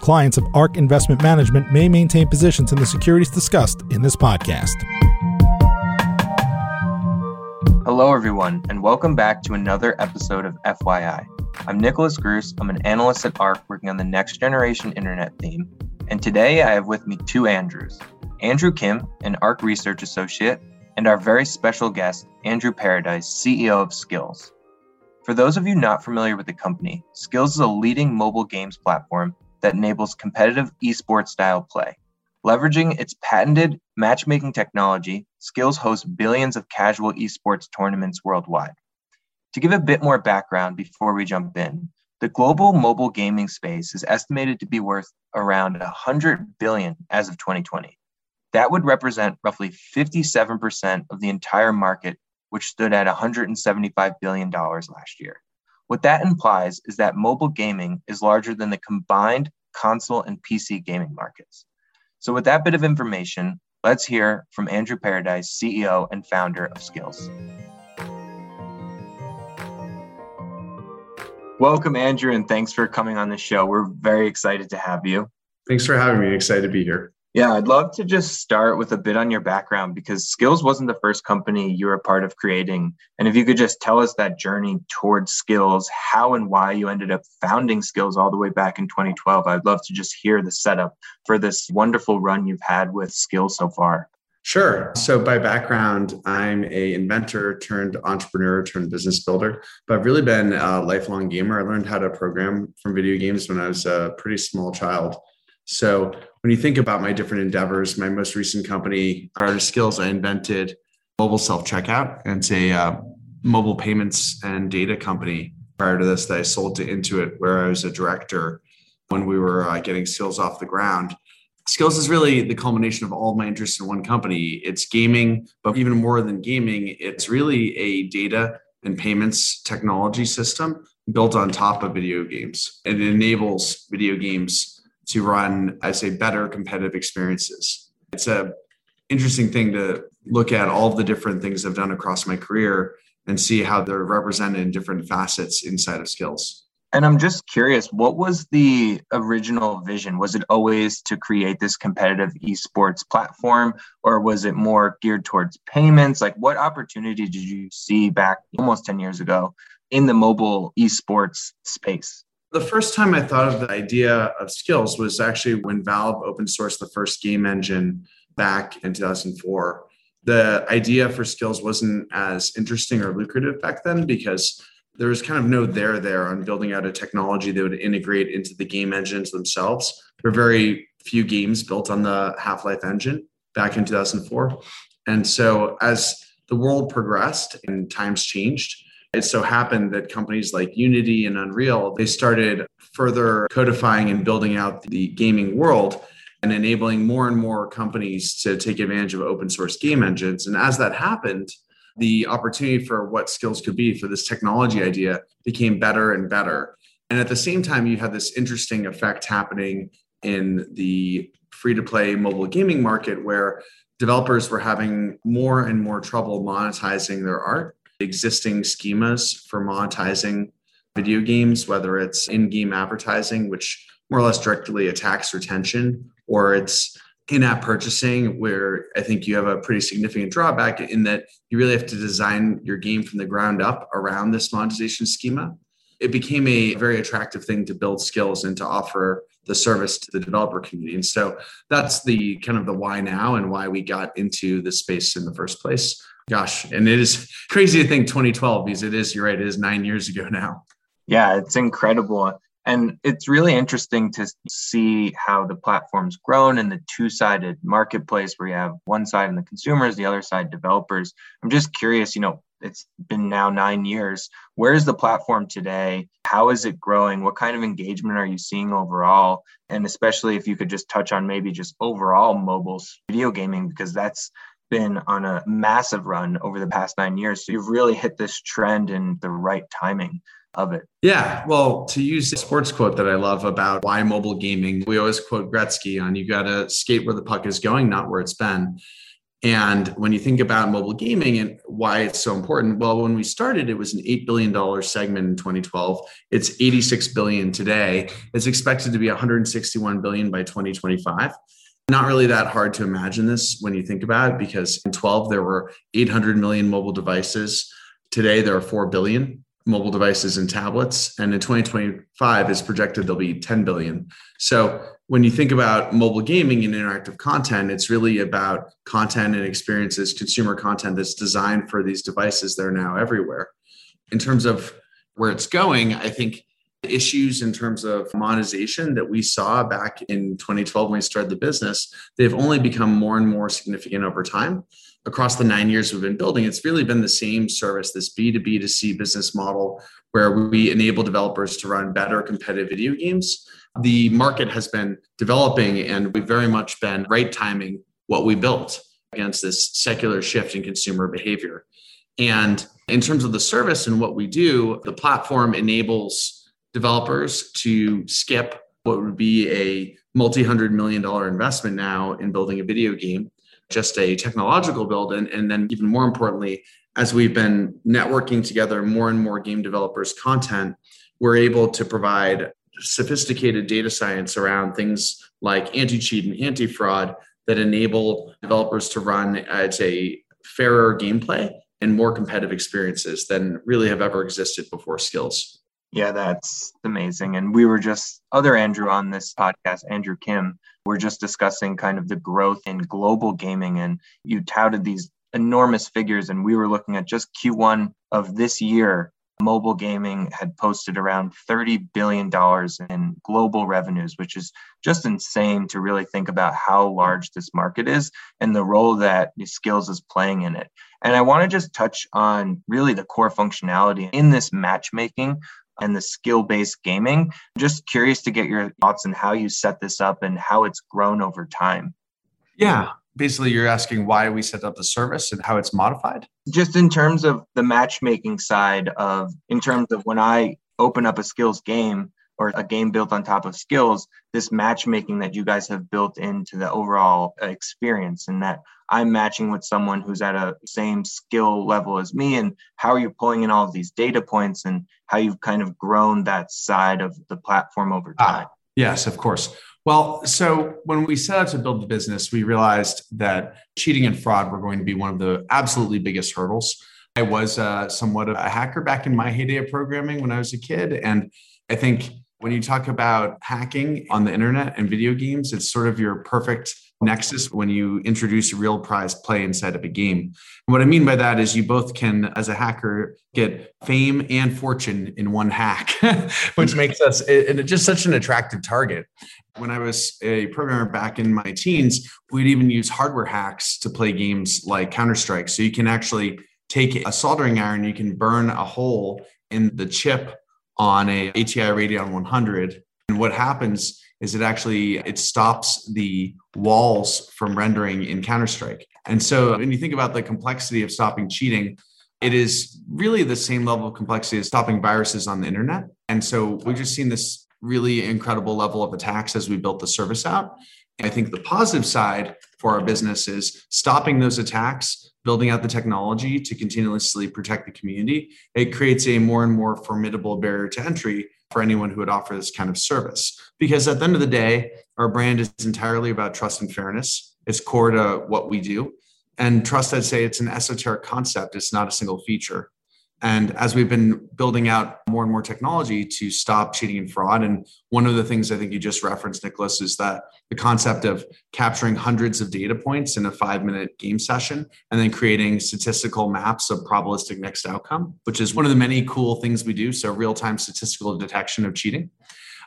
Clients of ARK Investment Management may maintain positions in the securities discussed in this podcast. Hello, everyone, and welcome back to another episode of FYI. I'm Nicholas Grous. I'm an analyst at ARK working on the next generation internet theme. And today I have with me two Andrews Andrew Kim, an ARK research associate, and our very special guest, Andrew Paradise, CEO of Skillz. For those of you not familiar with the company, Skillz is a leading mobile games platform that enables competitive esports style play. Leveraging its patented matchmaking technology, Skillz hosts billions of casual esports tournaments worldwide. To give a bit more background before we jump in, the global mobile gaming space is estimated to be worth around 100 billion as of 2020. That would represent roughly 57% of the entire market, which stood at $175 billion last year. What that implies is that mobile gaming is larger than the combined console and PC gaming markets. So, with that bit of information, let's hear from Andrew Paradise, CEO and founder of Skillz. Welcome, Andrew, and thanks for coming on the show. We're very excited to have you. Thanks for having me. Excited to be here. Yeah, I'd love to just start with a bit on your background because Skillz wasn't the first company you were a part of creating. And if you could just tell us that journey towards Skillz, how and why you ended up founding Skillz all the way back in 2012, I'd love to just hear the setup for this wonderful run you've had with Skillz so far. Sure. So by background, I'm a inventor turned entrepreneur turned business builder, but I've really been a lifelong gamer. I learned how to program from video games when I was a pretty small child. So when you think about my different endeavors, my most recent company, Artist Skills, I invented mobile self checkout, and it's a uh, mobile payments and data company. Prior to this, that I sold to Intuit, where I was a director when we were uh, getting Skillz off the ground. Skillz is really the culmination of all my interests in one company. It's gaming, but even more than gaming, it's really a data and payments technology system built on top of video games. And it enables video games to run, I say, better competitive experiences. It's a interesting thing to look at all the different things I've done across my career and see how they're represented in different facets inside of Skillz. And I'm just curious, what was the original vision? Was it always to create this competitive esports platform, or was it more geared towards payments? Like, what opportunity did you see back almost 10 years ago in the mobile esports space? The first time I thought of the idea of Skillz was actually when Valve open sourced the first game engine back in 2004. The idea for Skillz wasn't as interesting or lucrative back then because there was kind of no there there on building out a technology that would integrate into the game engines themselves. There were very few games built on the Half Life engine back in 2004. And so as the world progressed and times changed, it so happened that companies like Unity and Unreal, they started further codifying and building out the gaming world and enabling more and more companies to take advantage of open source game engines. And as that happened, the opportunity for what Skillz could be for this technology idea became better and better. And at the same time, you had this interesting effect happening in the free to play mobile gaming market where developers were having more and more trouble monetizing their art. Existing schemas for monetizing video games, whether it's in game advertising, which more or less directly attacks retention, or it's in-app purchasing where i think you have a pretty significant drawback in that you really have to design your game from the ground up around this monetization schema. It became a very attractive thing to build Skillz and to offer the service to the developer community. And so that's the kind of the why now and why we got into this space in the first place gosh and it is crazy to think 2012 because it is you're right it is nine years ago now yeah it's incredible And it's really interesting to see how the platform's grown in the two sided marketplace where you have one side and the consumers, the other side developers. I'm just curious, you know, it's been now nine years. Where is the platform today? How is it growing? What kind of engagement are you seeing overall? And especially if you could just touch on maybe just overall mobile video gaming, because that's been on a massive run over the past nine years. So you've really hit this trend in the right timing of it. Yeah. Well, to use the sports quote that I love about why mobile gaming, we always quote Gretzky on you got to skate where the puck is going, not where it's been. And when you think about mobile gaming and why it's so important, well, when we started, it was an $8 billion segment in 2012. It's 86 billion today. It's expected to be 161 billion by 2025. Not really that hard to imagine this when you think about it, because in 12, there were 800 million mobile devices. Today, there are 4 billion mobile devices and tablets. And in 2025, it's projected there'll be 10 billion. So when you think about mobile gaming and interactive content, it's really about content and experiences, consumer content that's designed for these devices that are now everywhere. In terms of where it's going, I think issues in terms of monetization that we saw back in 2012 when we started the business, they've only become more and more significant over time. Across the nine years we've been building, it's really been the same service, this B2B to C business model where we enable developers to run better competitive video games. The market has been developing, and we've very much been right timing what we built against this secular shift in consumer behavior. And in terms of the service and what we do, the platform enables developers to skip what would be a multi hundred million dollar investment now in building a video game, just a technological build. And, and then, even more importantly, as we've been networking together more and more game developers' content, we're able to provide sophisticated data science around things like anti cheat and anti fraud that enable developers to run at a fairer gameplay and more competitive experiences than really have ever existed before Skillz. Yeah, that's amazing. And we were just, other Andrew on this podcast, Andrew Kim, we're just discussing kind of the growth in global gaming. And you touted these enormous figures. And we were looking at just Q1 of this year, mobile gaming had posted around $30 billion in global revenues, which is just insane to really think about how large this market is and the role that Skillz is playing in it. And I want to just touch on really the core functionality in this matchmaking and the skill based gaming. Just curious to get your thoughts on how you set this up and how it's grown over time. Yeah. Basically, you're asking why we set up the service and how it's modified? Just in terms of the matchmaking side of, in terms of when I open up a Skillz game, or a game built on top of Skillz, this matchmaking that you guys have built into the overall experience, and that I'm matching with someone who's at a same skill level as me, and how are you pulling in all of these data points, and how you've kind of grown that side of the platform over ah, time. yes, of course. Well, so when we set out to build the business, we realized that cheating and fraud were going to be one of the absolutely biggest hurdles. I was uh, somewhat of a hacker back in my heyday of programming when I was a kid. And I think when you talk about hacking on the internet and video games, it's sort of your perfect nexus when you introduce a real prize play inside of a game. And what I mean by that is you both can, as a hacker, get fame and fortune in one hack, which makes us it, just such an attractive target. When I was a programmer back in my teens, we'd even use hardware hacks to play games like Counter Strike. So you can actually take a soldering iron, you can burn a hole in the chip on a ATI Radeon 100. And what happens is it actually it stops the walls from rendering in Counter-Strike. And so when you think about the complexity of stopping cheating, it is really the same level of complexity as stopping viruses on the internet. And so we've just seen this really incredible level of attacks as we built the service out. And I think the positive side for our business is stopping those attacks building out the technology to continuously protect the community, it creates a more and more formidable barrier to entry for anyone who would offer this kind of service. Because at the end of the day, our brand is entirely about trust and fairness. It's core to what we do. And trust, I'd say it's an esoteric concept, it's not a single feature. And as we've been building out more and more technology to stop cheating and fraud, and one of the things I think you just referenced, Nicholas, is that the concept of capturing hundreds of data points in a five minute game session and then creating statistical maps of probabilistic next outcome, which is one of the many cool things we do. So, real time statistical detection of cheating.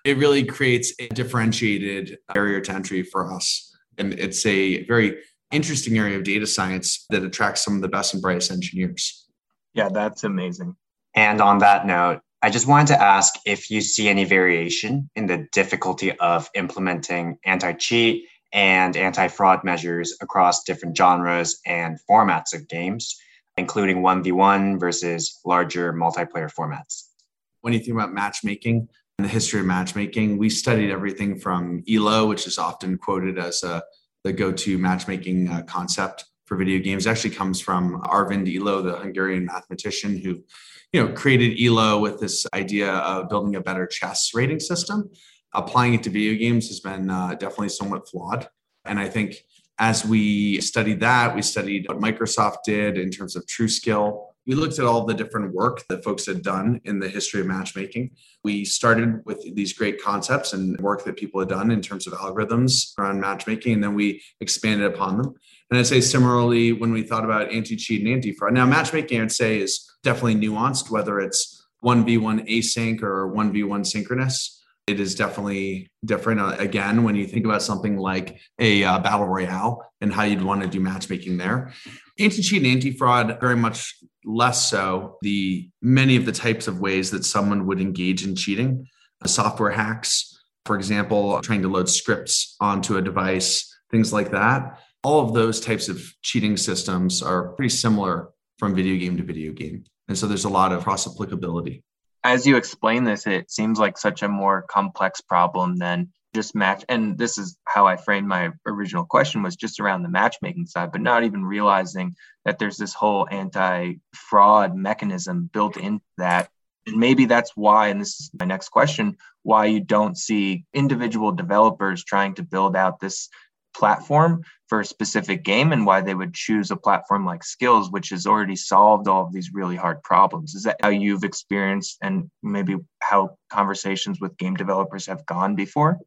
it really creates a differentiated barrier to entry for us. And it's a very interesting area of data science that attracts some of the best and brightest engineers. Yeah, that's amazing. And on that note, I just wanted to ask if you see any variation in the difficulty of implementing anti cheat and anti fraud measures across different genres and formats of games, including 1v1 versus larger multiplayer formats. When you think about matchmaking and the history of matchmaking, we studied everything from ELO, which is often quoted as a, the go to matchmaking uh, concept for video games. Actually comes from Arpad Elo, the Hungarian mathematician who you know, created ELO with this idea of building a better chess rating system. Applying it to video games has been uh, definitely somewhat flawed. And I think as we studied that, we studied what Microsoft did in terms of TrueSkill. We looked at all the different work that folks had done in the history of matchmaking. We started with these great concepts and work that people had done in terms of algorithms around matchmaking, and then we expanded upon them. And I'd say similarly, when we thought about anti cheat and anti fraud, now matchmaking, I'd say, is definitely nuanced, whether it's 1v1 async or 1v1 synchronous. It is definitely different. Uh, again, when you think about something like a uh, battle royale and how you'd want to do matchmaking there, anti cheat and anti fraud very much less so. The many of the types of ways that someone would engage in cheating, software hacks, for example, trying to load scripts onto a device, things like that all of those types of cheating systems are pretty similar from video game to video game. And so there's a lot of cross applicability. As you explain this, it seems like such a more complex problem than just match. And this is how I framed my original question was just around the matchmaking side, but not even realizing that there's this whole anti fraud mechanism built into that. And maybe that's why, and this is my next question, why you don't see individual developers trying to build out this platform for a specific game and why they would choose a platform like Skillz which has already solved all of these really hard problems is that how you've experienced and maybe how conversations with game developers have gone before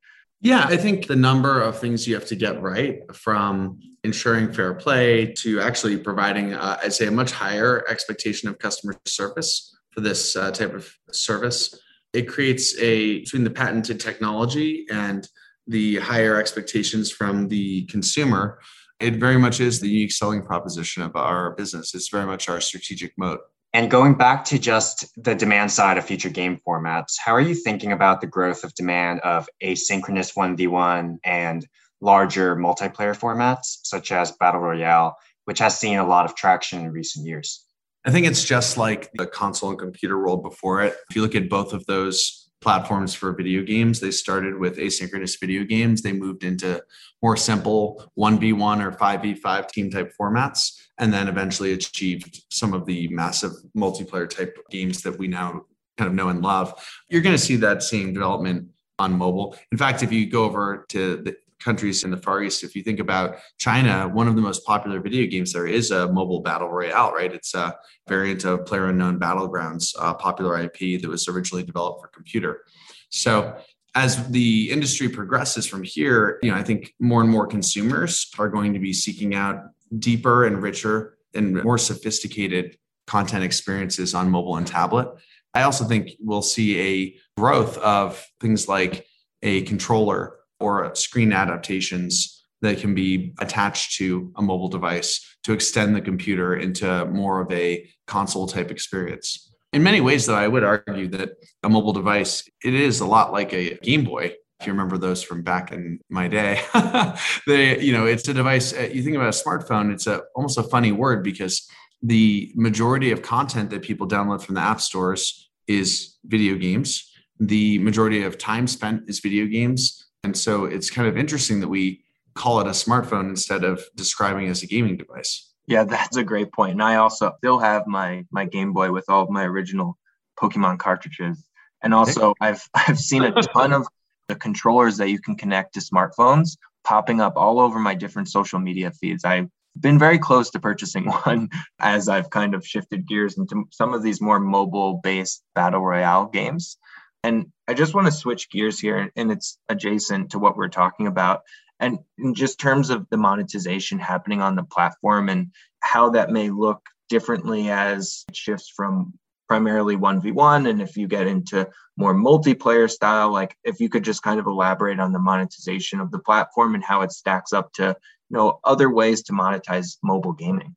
yeah i think the number of things you have to get right from ensuring fair play to actually providing uh, i'd say a much higher expectation of customer service for this uh, type of service it creates a between the patented technology and the higher expectations from the consumer, it very much is the unique selling proposition of our business. It's very much our strategic moat. And going back to just the demand side of future game formats, how are you thinking about the growth of demand of asynchronous 1v1 and larger multiplayer formats, such as Battle Royale, which has seen a lot of traction in recent years? I think it's just like the console and computer world before it. If you look at both of those platforms for video games. They started with asynchronous video games. They moved into more simple 1v1 or 5v5 team type formats, and then eventually achieved some of the massive multiplayer type games that we now kind of know and love. You're going to see that same development on mobile. In fact, if you go over to the countries in the Far East. If you think about China, one of the most popular video games there is a mobile battle royale, right? It's a variant of Player Unknown Battlegrounds, a popular IP that was originally developed for computer. So as the industry progresses from here, you know, I think more and more consumers are going to be seeking out deeper and richer and more sophisticated content experiences on mobile and tablet. I also think we'll see a growth of things like a controller or screen adaptations that can be attached to a mobile device to extend the computer into more of a console type experience. In many ways, though, I would argue that a mobile device, it is a lot like a Game Boy. If you remember those from back in my day, they, you know, it's a device. Uh, you think about a smartphone, it's a almost a funny word because the majority of content that people download from the app stores is video games. The majority of time spent is video games and so it's kind of interesting that we call it a smartphone instead of describing it as a gaming device. Yeah, that's a great point. And I also still have my my Game Boy with all of my original Pokemon cartridges. And also I've I've seen a ton of the controllers that you can connect to smartphones popping up all over my different social media feeds. I've been very close to purchasing one as I've kind of shifted gears into some of these more mobile based battle royale games. And I just want to switch gears here, and it's adjacent to what we're talking about. And in just terms of the monetization happening on the platform and how that may look differently as it shifts from primarily 1v1 and if you get into more multiplayer style like if you could just kind of elaborate on the monetization of the platform and how it stacks up to you know other ways to monetize mobile gaming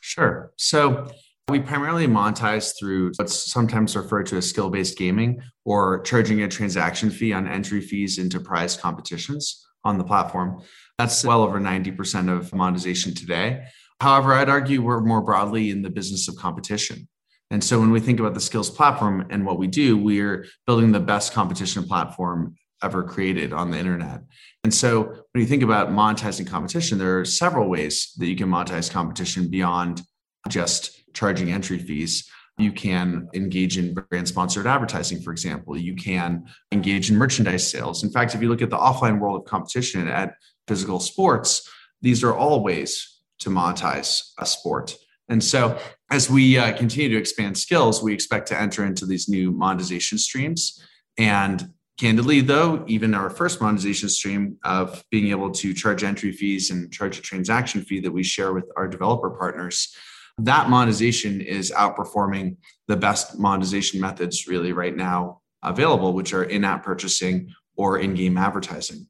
sure so we primarily monetize through what's sometimes referred to as skill based gaming or charging a transaction fee on entry fees into prize competitions on the platform. That's well over 90% of monetization today. However, I'd argue we're more broadly in the business of competition. And so when we think about the Skillz platform and what we do, we're building the best competition platform ever created on the internet. And so when you think about monetizing competition, there are several ways that you can monetize competition beyond just charging entry fees. You can engage in brand sponsored advertising, for example. You can engage in merchandise sales. In fact, if you look at the offline world of competition at physical sports, these are all ways to monetize a sport. And so, as we uh, continue to expand Skillz, we expect to enter into these new monetization streams. And candidly, though, even our first monetization stream of being able to charge entry fees and charge a transaction fee that we share with our developer partners that monetization is outperforming the best monetization methods really right now available, which are in-app purchasing or in-game advertising.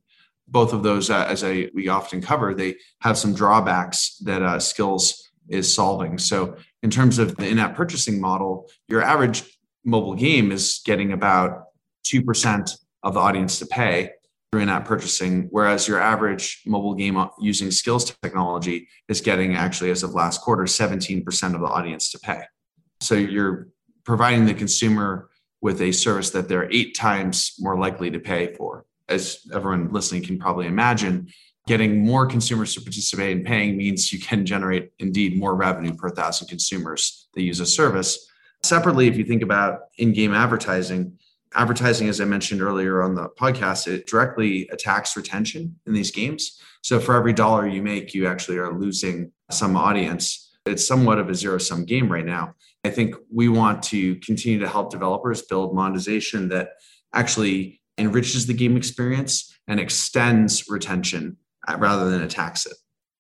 Both of those, uh, as I we often cover, they have some drawbacks that uh, Skillz is solving. So, in terms of the in-app purchasing model, your average mobile game is getting about two percent of the audience to pay, through in-app purchasing, whereas your average mobile game uh, using Skillz technology is getting actually, as of last quarter, 17% of the audience to pay. So you're providing the consumer with a service that they're eight times more likely to pay for. As everyone listening can probably imagine, getting more consumers to participate in paying means you can generate indeed more revenue per thousand consumers that use a service. Separately, if you think about in game advertising, advertising, as I mentioned earlier on the podcast, it directly attacks retention in these games. So for every dollar you make, you actually are losing some audience. It's somewhat of a zero sum game right now. I think we want to continue to help developers build monetization that actually enriches the game experience and extends retention uh, rather than attacks it.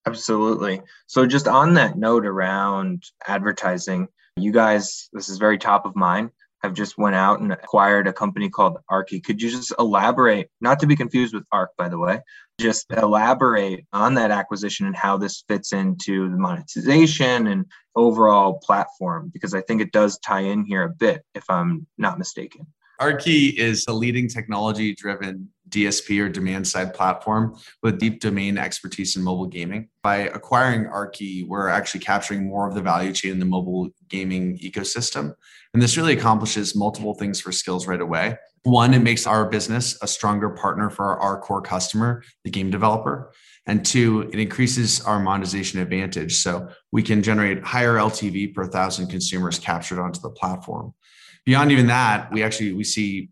Absolutely. So, just on that note around advertising, you guys, this is very top of mind have just went out and acquired a company called Aarki. Could you just elaborate, not to be confused with Arc, by the way, just elaborate on that acquisition and how this fits into the monetization and overall platform? Because I think it does tie in here a bit, if I'm not mistaken. Aarki is a leading technology driven DSP or demand side platform with deep domain expertise in mobile gaming. By acquiring Aarki, we're actually capturing more of the value chain in the mobile gaming ecosystem. And this really accomplishes multiple things for Skillz right away. One, it makes our business a stronger partner for our core customer, the game developer. And two, it increases our monetization advantage. So we can generate higher LTV per thousand consumers captured onto the platform. Beyond even that, we actually we see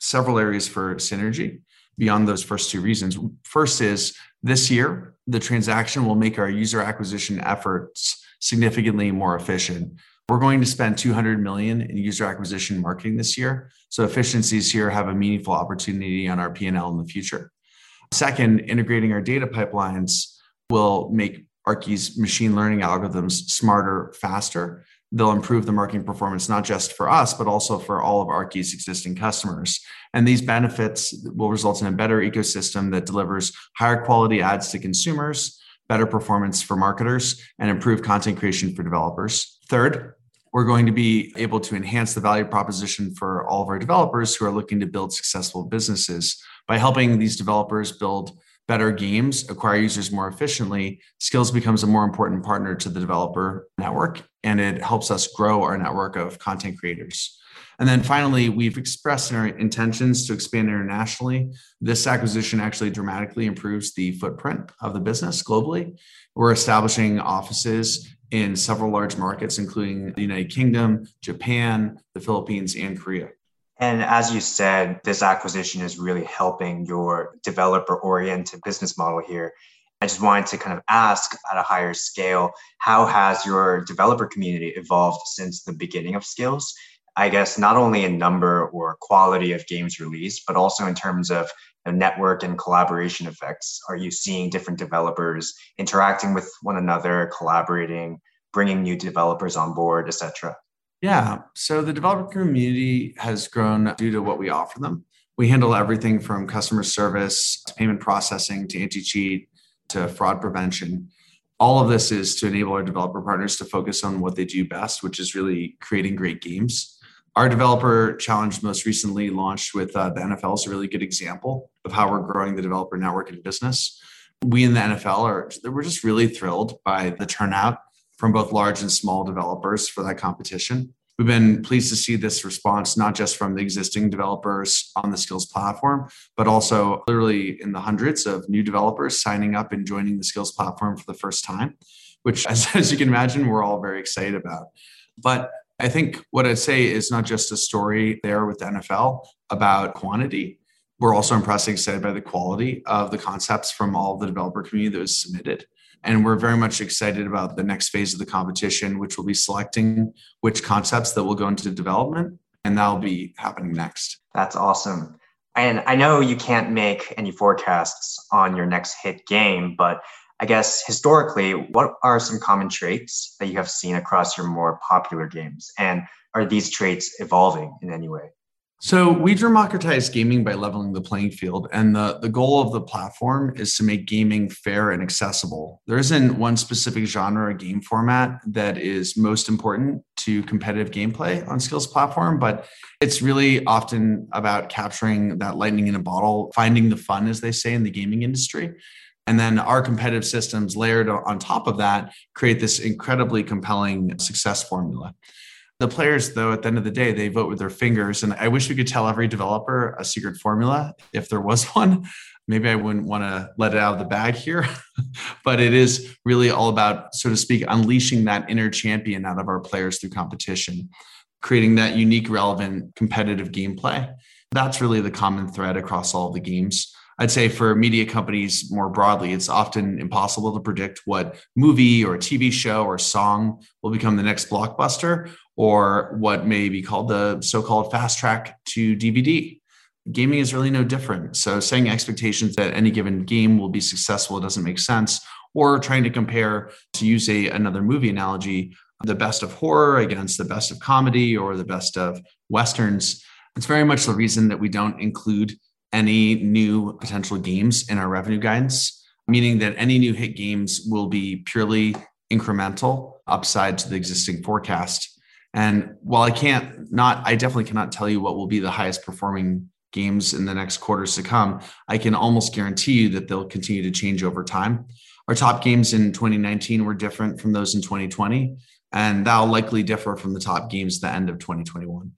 several areas for synergy beyond those first two reasons. First is this year, the transaction will make our user acquisition efforts significantly more efficient. We're going to spend 200 million in user acquisition marketing this year. So efficiencies here have a meaningful opportunity on our P&L in the future. Second, integrating our data pipelines will make Aarki's machine learning algorithms smarter, faster, they'll improve the marketing performance, not just for us, but also for all of Aarki's existing customers. And these benefits will result in a better ecosystem that delivers higher quality ads to consumers, better performance for marketers, and improved content creation for developers. Third, we're going to be able to enhance the value proposition for all of our developers who are looking to build successful businesses by helping these developers build better games, acquire users more efficiently, Skillz becomes a more important partner to the developer network, and it helps us grow our network of content creators. And then finally, we've expressed our intentions to expand internationally. This acquisition actually dramatically improves the footprint of the business globally. We're establishing offices in several large markets, including the United Kingdom, Japan, the Philippines, and Korea. And as you said, this acquisition is really helping your developer oriented business model here. I just wanted to kind of ask at a higher scale how has your developer community evolved since the beginning of Skillz? I guess not only in number or quality of games released, but also in terms of network and collaboration effects. Are you seeing different developers interacting with one another, collaborating, bringing new developers on board, etc.? Yeah. So the developer community has grown due to what we offer them. We handle everything from customer service to payment processing to anti cheat to fraud prevention. All of this is to enable our developer partners to focus on what they do best, which is really creating great games. Our developer challenge most recently launched with uh, the NFL is a really good example of how we're growing the developer network and business. We in the NFL are we're just really thrilled by the turnout from both large and small developers for that competition. We've been pleased to see this response, not just from the existing developers on the Skillz platform, but also literally in the hundreds of new developers signing up and joining the Skillz platform for the first time, which, as, as you can imagine, we're all very excited about. But I think what I'd say is not just a story there with the NFL about quantity. We're also impressed and excited by the quality of the concepts from all the developer community that was submitted. And we're very much excited about the next phase of the competition, which will be selecting which concepts that will go into development. And that'll be happening next. That's awesome. And I know you can't make any forecasts on your next hit game, but I guess historically, what are some common traits that you have seen across your more popular games? And are these traits evolving in any way? So we democratize gaming by leveling the playing field. And the, the goal of the platform is to make gaming fair and accessible. There isn't one specific genre or game format that is most important to competitive gameplay on Skillz platform, but it's really often about capturing that lightning in a bottle, finding the fun, as they say in the gaming industry. And then our competitive systems layered on top of that create this incredibly compelling success formula. The players, though, at the end of the day, they vote with their fingers. And I wish we could tell every developer a secret formula if there was one. Maybe I wouldn't want to let it out of the bag here, but it is really all about, so to speak, unleashing that inner champion out of our players through competition, creating that unique, relevant, competitive gameplay. That's really the common thread across all the games. I'd say for media companies more broadly, it's often impossible to predict what movie or TV show or song will become the next blockbuster or what may be called the so called fast track to DVD. Gaming is really no different. So, saying expectations that any given game will be successful doesn't make sense, or trying to compare, to use a, another movie analogy, the best of horror against the best of comedy or the best of Westerns. It's very much the reason that we don't include any new potential games in our revenue guidance, meaning that any new hit games will be purely incremental upside to the existing forecast. And while I can't not, I definitely cannot tell you what will be the highest performing games in the next quarters to come. I can almost guarantee you that they'll continue to change over time. Our top games in 2019 were different from those in 2020, and that'll likely differ from the top games at the end of 2021.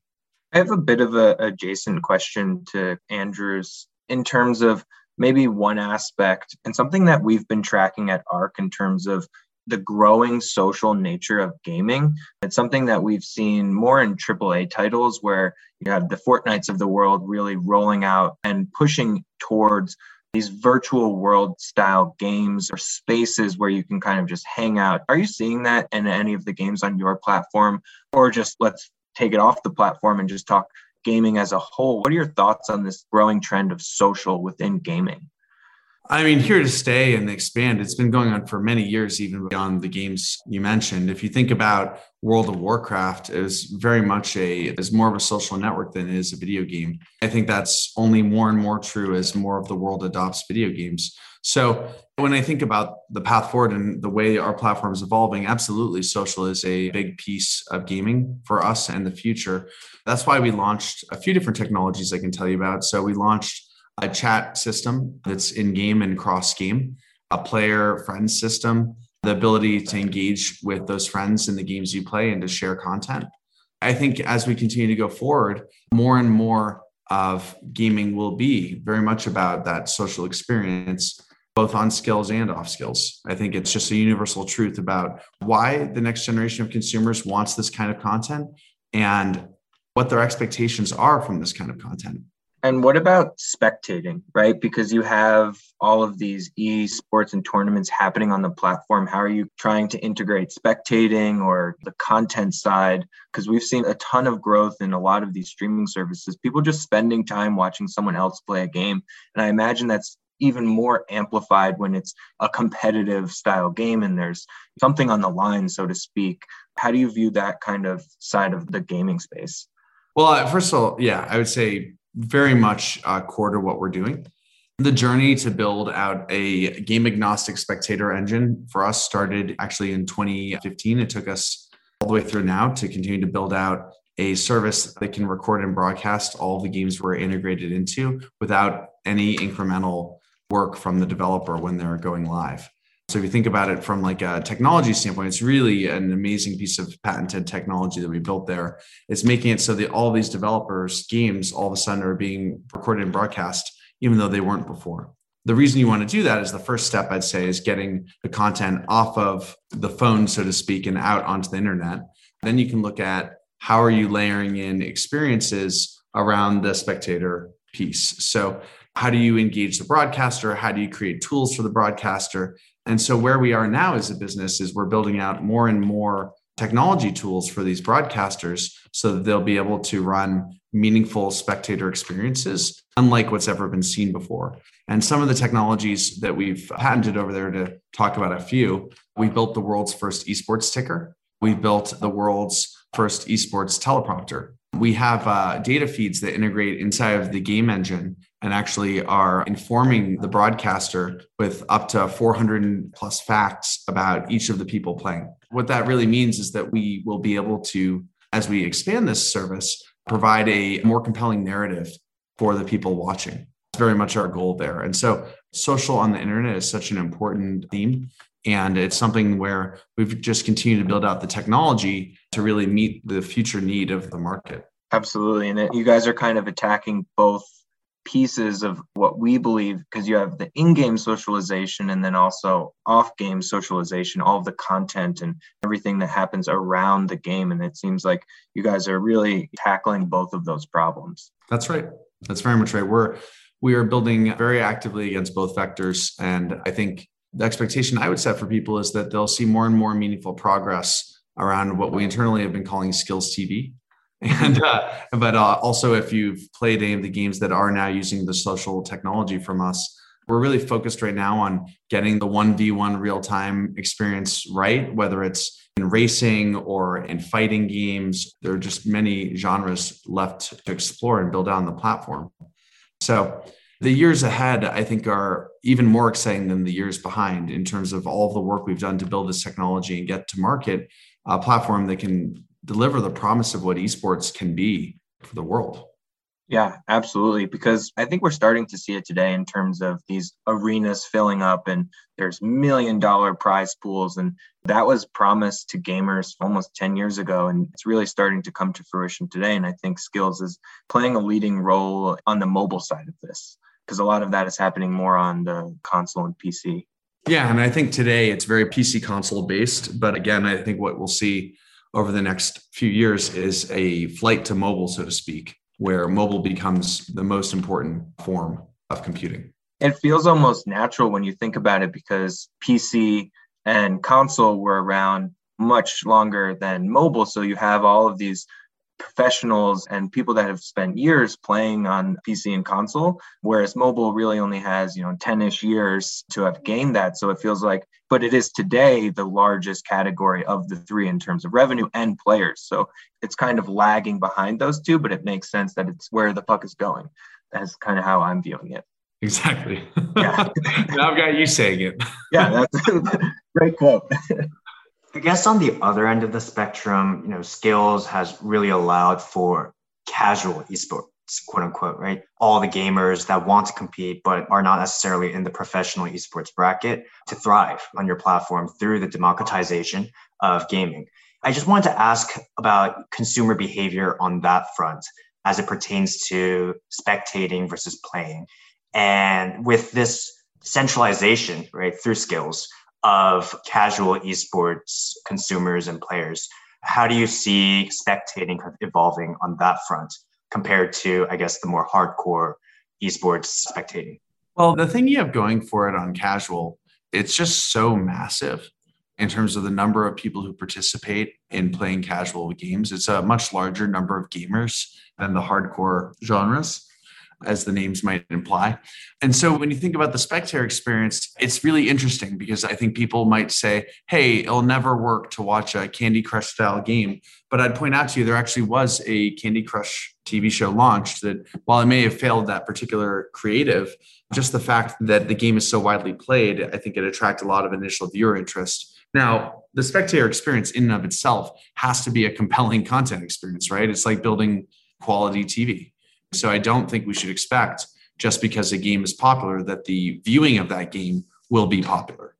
I have a bit of a adjacent question to Andrew's in terms of maybe one aspect and something that we've been tracking at ARK in terms of the growing social nature of gaming. It's something that we've seen more in AAA titles where you have the Fortnites of the world really rolling out and pushing towards these virtual world style games or spaces where you can kind of just hang out. Are you seeing that in any of the games on your platform? Or just let's take it off the platform and just talk gaming as a whole. What are your thoughts on this growing trend of social within gaming? I mean, here to stay and expand. It's been going on for many years, even beyond the games you mentioned. If you think about World of Warcraft, is very much a is more of a social network than it is a video game. I think that's only more and more true as more of the world adopts video games. So when I think about the path forward and the way our platform is evolving, absolutely social is a big piece of gaming for us and the future. That's why we launched a few different technologies I can tell you about. So we launched a chat system that's in game and cross game, a player friend system, the ability to engage with those friends in the games you play and to share content. I think as we continue to go forward, more and more of gaming will be very much about that social experience, both on Skillz and off Skillz. I think it's just a universal truth about why the next generation of consumers wants this kind of content and what their expectations are from this kind of content. And what about spectating, right? Because you have all of these esports and tournaments happening on the platform. How are you trying to integrate spectating or the content side? Because we've seen a ton of growth in a lot of these streaming services, people just spending time watching someone else play a game. And I imagine that's even more amplified when it's a competitive style game and there's something on the line, so to speak. How do you view that kind of side of the gaming space? Well, first of all, yeah, I would say very much uh, core to what we're doing. The journey to build out a game agnostic spectator engine for us started actually in 2015. It took us all the way through now to continue to build out a service that can record and broadcast all the games we're integrated into without any incremental work from the developer when they're going live. So if you think about it from like a technology standpoint, it's really an amazing piece of patented technology that we built there. It's making it so that all these developers' games all of a sudden are being recorded and broadcast, even though they weren't before. The reason you want to do that is the first step, I'd say, is getting the content off of the phone, so to speak, and out onto the internet. Then you can look at how are you layering in experiences around the spectator piece. So how do you engage the broadcaster? How do you create tools for the broadcaster? And so, where we are now as a business is we're building out more and more technology tools for these broadcasters so that they'll be able to run meaningful spectator experiences, unlike what's ever been seen before. And some of the technologies that we've patented over there to talk about a few, we built the world's first esports ticker. We built the world's first esports teleprompter. We have uh, data feeds that integrate inside of the game engine and actually are informing the broadcaster with up to 400 plus facts about each of the people playing. What that really means is that we will be able to, as we expand this service, provide a more compelling narrative for the people watching. It's very much our goal there. And so, social on the internet is such an important theme. And it's something where we've just continued to build out the technology to really meet the future need of the market. Absolutely. And it, you guys are kind of attacking both pieces of what we believe because you have the in-game socialization and then also off-game socialization all of the content and everything that happens around the game. And it seems like you guys are really tackling both of those problems. That's right. That's very much right. We're we are building very actively against both vectors. And i think the expectation i would set for people is that they'll see more and more meaningful progress around what we internally have been calling Skillz tv and uh, but uh, also if you've played any of the games that are now using the social technology from us we're really focused right now on getting the 1v1 real-time experience right whether it's in racing or in fighting games. There are just many genres left to explore and build out on the platform. So the years ahead i think are even more exciting than the years behind in terms of all of the work we've done to build this technology and get to market a platform that can deliver the promise of what esports can be for the world. Yeah, absolutely. Because I think we're starting to see it today in terms of these arenas filling up and there's million dollar prize pools. And that was promised to gamers almost 10 years ago. And it's really starting to come to fruition today. And I think Skillz is playing a leading role on the mobile side of this because a lot of that is happening more on the console and PC. Yeah. And I think today it's very PC console based. But again, I think what we'll see over the next few years is a flight to mobile, so to speak, where mobile becomes the most important form of computing. It feels almost natural when you think about it because PC and console were around much longer than mobile. So you have all of these professionals and people that have spent years playing on PC and console, whereas mobile really only has, you know, 10-ish years to have gained that. So it feels like, but it is today the largest category of the three in terms of revenue and players. So it's kind of lagging behind those two, but it makes sense that it's where the puck is going. That's kind of how I'm viewing it. Exactly. Yeah. now I've got you saying it. yeah, that's great quote. I guess on the other end of the spectrum, you know, Skillz has really allowed for casual esports, quote unquote, right? All the gamers that want to compete but are not necessarily in the professional esports bracket to thrive on your platform through the democratization of gaming. I just wanted to ask about consumer behavior on that front as it pertains to spectating versus playing. And with this centralization, right, through Skillz, of casual esports consumers and players. How do you see spectating kind of evolving on that front compared to, I guess, the more hardcore esports spectating? Well, the thing you have going for it on casual, it's just so massive in terms of the number of people who participate in playing casual games. It's a much larger number of gamers than the hardcore genres. As the names might imply. And so when you think about the spectator experience, it's really interesting because I think people might say, hey, it'll never work to watch a Candy Crush style game. But I'd point out to you, there actually was a Candy Crush TV show launched that while it may have failed that particular creative, just the fact that the game is so widely played, I think it attracted a lot of initial viewer interest. Now, the spectator experience in and of itself has to be a compelling content experience, right? It's like building quality TV. So I don't think we should expect just because a game is popular that the viewing of that game will be popular.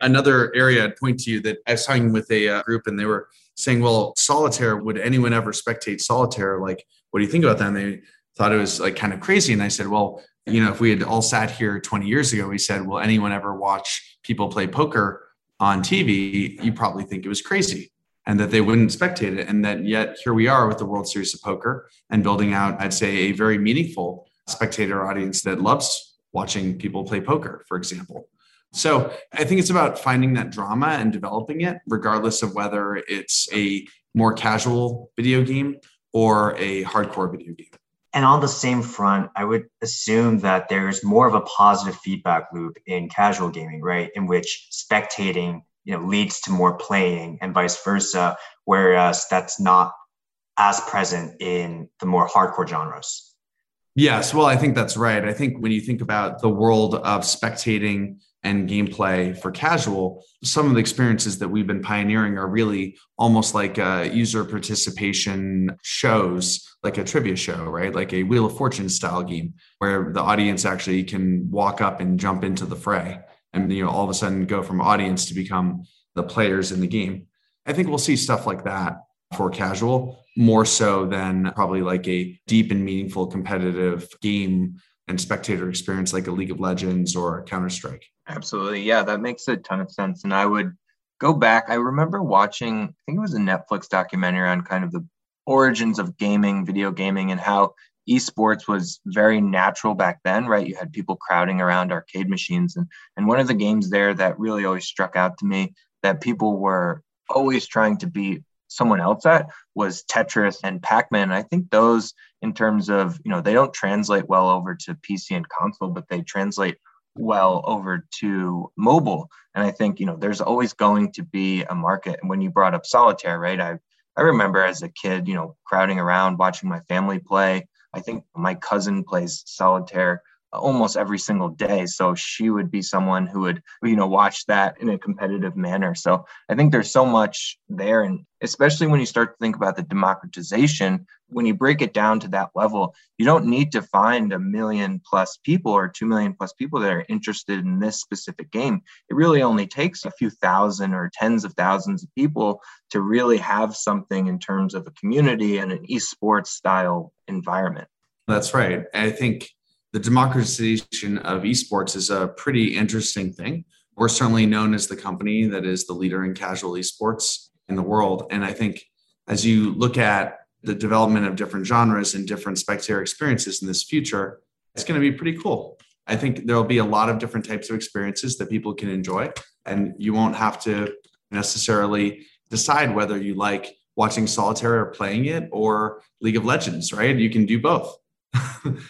Another area I'd point to you that I was talking with a uh, group and they were saying, well, solitaire, would anyone ever spectate solitaire? Like, what do you think about that? And they thought it was like kind of crazy. And I said, well, you know, if we had all sat here 20 years ago, we said, will anyone ever watch people play poker on TV? You probably think it was crazy and that they wouldn't spectate it. And that yet here we are with the World Series of Poker and building out, I'd say, a very meaningful spectator audience that loves watching people play poker, for example. So I think it's about finding that drama and developing it, regardless of whether it's a more casual video game or a hardcore video game. And on the same front, I would assume that there's more of a positive feedback loop in casual gaming, right? In which spectating you know leads to more playing and vice versa whereas that's not as present in the more hardcore genres. Yes well i think that's right. I think when you think about the world of spectating and gameplay for casual some of the experiences that we've been pioneering are really almost like uh, user participation shows like a trivia show right? Like a wheel of fortune style game where the audience actually can walk up and jump into the fray and you know all of a sudden go from audience to become the players in the game. I think we'll see stuff like that for casual more so than probably like a deep and meaningful competitive game and spectator experience like a League of Legends or Counter Strike. Absolutely. Yeah, that makes a ton of sense. And I would go back. I remember watching, I think it was a Netflix documentary on kind of the origins of gaming, video gaming, and how esports was very natural back then, right? You had people crowding around arcade machines. And, and one of the games there that really always struck out to me that people were always trying to beat someone else at was Tetris and Pac-Man. I think those in terms of, you know, they don't translate well over to PC and console, but they translate well over to mobile. And I think, you know, there's always going to be a market. And when you brought up solitaire, right? I I remember as a kid, you know, crowding around watching my family play I think my cousin plays solitaire almost every single day. So she would be someone who would, you know, watch that in a competitive manner. So I think there's so much there. And especially when you start to think about the democratization, when you break it down to that level, you don't need to find a million plus people or 2 million plus people that are interested in this specific game. It really only takes a few thousand or tens of thousands of people to really have something in terms of a community and an esports style environment. That's right. I think the democratization of esports is a pretty interesting thing. We're certainly known as the company that is the leader in casual esports in the world. And I think as you look at the development of different genres and different spectator experiences in this future, it's going to be pretty cool. I think there'll be a lot of different types of experiences that people can enjoy, and you won't have to necessarily decide whether you like watching solitaire or playing it or League of Legends, right? You can do both.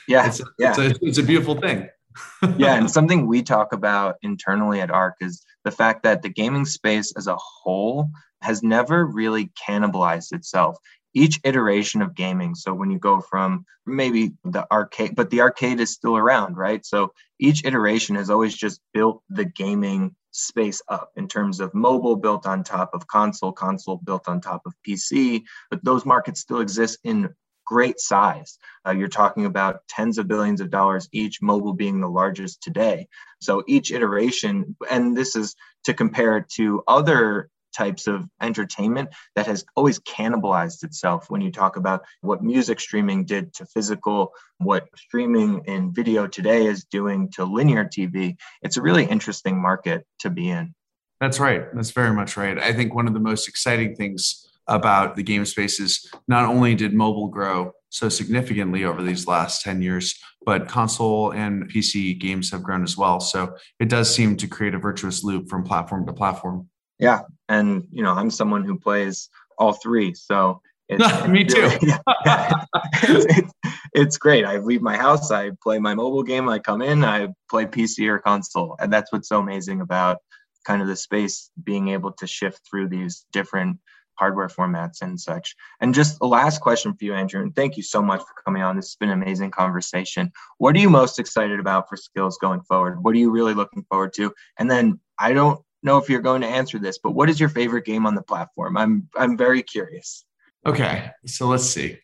Yeah. it's, a, yeah. It's, a, it's a beautiful thing. yeah. And something we talk about internally at ARK is the fact that the gaming space as a whole has never really cannibalized itself. Each iteration of gaming, so when you go from maybe the arcade, but the arcade is still around, right? So each iteration has always just built the gaming space up in terms of mobile built on top of console, console built on top of PC, but those markets still exist in great size. Uh, you're talking about tens of billions of dollars each, mobile being the largest today. So each iteration, and this is to compare it to other types of entertainment that has always cannibalized itself when you talk about what music streaming did to physical, what streaming in video today is doing to linear TV. It's a really interesting market to be in. That's right. That's very much right. I think one of the most exciting things about the game spaces. not only did mobile grow so significantly over these last 10 years, but console and PC games have grown as well. So it does seem to create a virtuous loop from platform to platform. Yeah. And, you know, I'm someone who plays all three. So it's, Me too. it's, it's, it's great. I leave my house, I play my mobile game, I come in, I play PC or console. And that's what's so amazing about kind of the space being able to shift through these different hardware formats and such. And just a last question for you, Andrew, and thank you so much for coming on. This has been an amazing conversation. What are you most excited about for Skillz going forward? What are you really looking forward to? And then I don't know if you're going to answer this, but what is your favorite game on the platform? I'm I'm very curious. Okay, so let's see.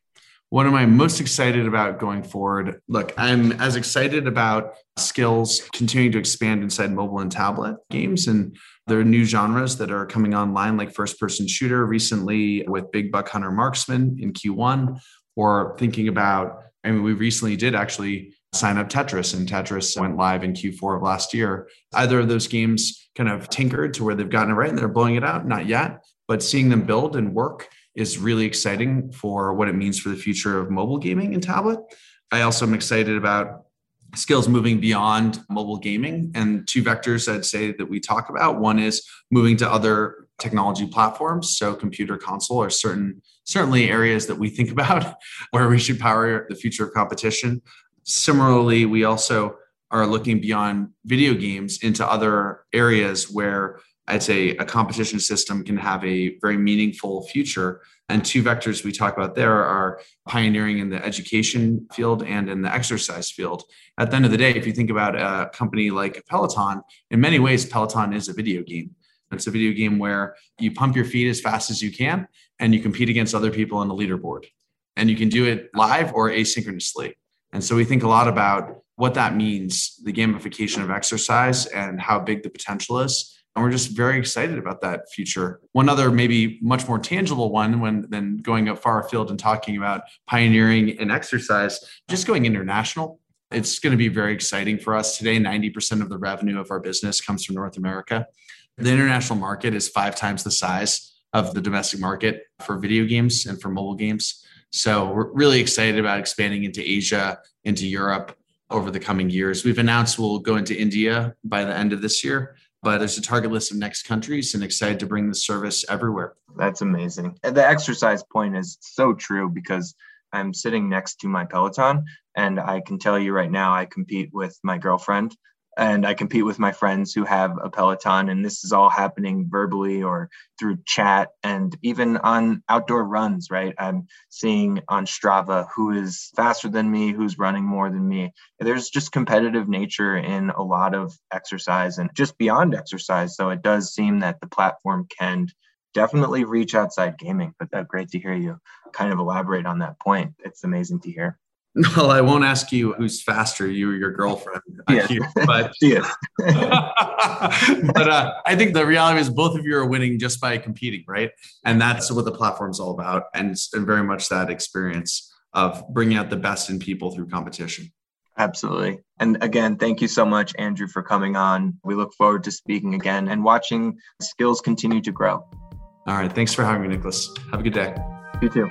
What am I most excited about going forward? Look, I'm as excited about Skillz continuing to expand inside mobile and tablet games. And there are new genres that are coming online, like first person shooter recently with Big Buck Hunter Marksman in Q1, or thinking about, I mean, we recently did actually sign up Tetris, and Tetris went live in Q4 of last year. Either of those games kind of tinkered to where they've gotten it right and they're blowing it out? Not yet, but seeing them build and work is really exciting for what it means for the future of mobile gaming and tablet. I also am excited about Skillz moving beyond mobile gaming and two vectors I'd say that we talk about. One is moving to other technology platforms. So computer console are certain certainly areas that we think about where we should power the future of competition. Similarly, we also are looking beyond video games into other areas where I'd say a competition system can have a very meaningful future. And two vectors we talk about there are pioneering in the education field and in the exercise field. At the end of the day, if you think about a company like Peloton, in many ways, Peloton is a video game. It's a video game where you pump your feet as fast as you can and you compete against other people on the leaderboard. And you can do it live or asynchronously. And so we think a lot about what that means, the gamification of exercise and how big the potential is and we're just very excited about that future. One other, maybe much more tangible one, when then going up far afield and talking about pioneering in exercise, just going international. It's going to be very exciting for us today. 90% of the revenue of our business comes from North America. The international market is five times the size of the domestic market for video games and for mobile games. So we're really excited about expanding into Asia, into Europe over the coming years. We've announced we'll go into India by the end of this year but there's a target list of next countries and excited to bring the service everywhere. That's amazing. The exercise point is so true because I'm sitting next to my Peloton and I can tell you right now I compete with my girlfriend and I compete with my friends who have a Peloton, and this is all happening verbally or through chat and even on outdoor runs, right? I'm seeing on Strava who is faster than me, who's running more than me. There's just competitive nature in a lot of exercise and just beyond exercise. So it does seem that the platform can definitely reach outside gaming, but that's great to hear you kind of elaborate on that point. It's amazing to hear. Well, I won't ask you who's faster, you or your girlfriend. Yes. but yes. but uh, I think the reality is both of you are winning just by competing, right? And that's what the platform's all about, and, and very much that experience of bringing out the best in people through competition. Absolutely. And again, thank you so much, Andrew, for coming on. We look forward to speaking again and watching Skillz continue to grow. All right. Thanks for having me, Nicholas. Have a good day. You too.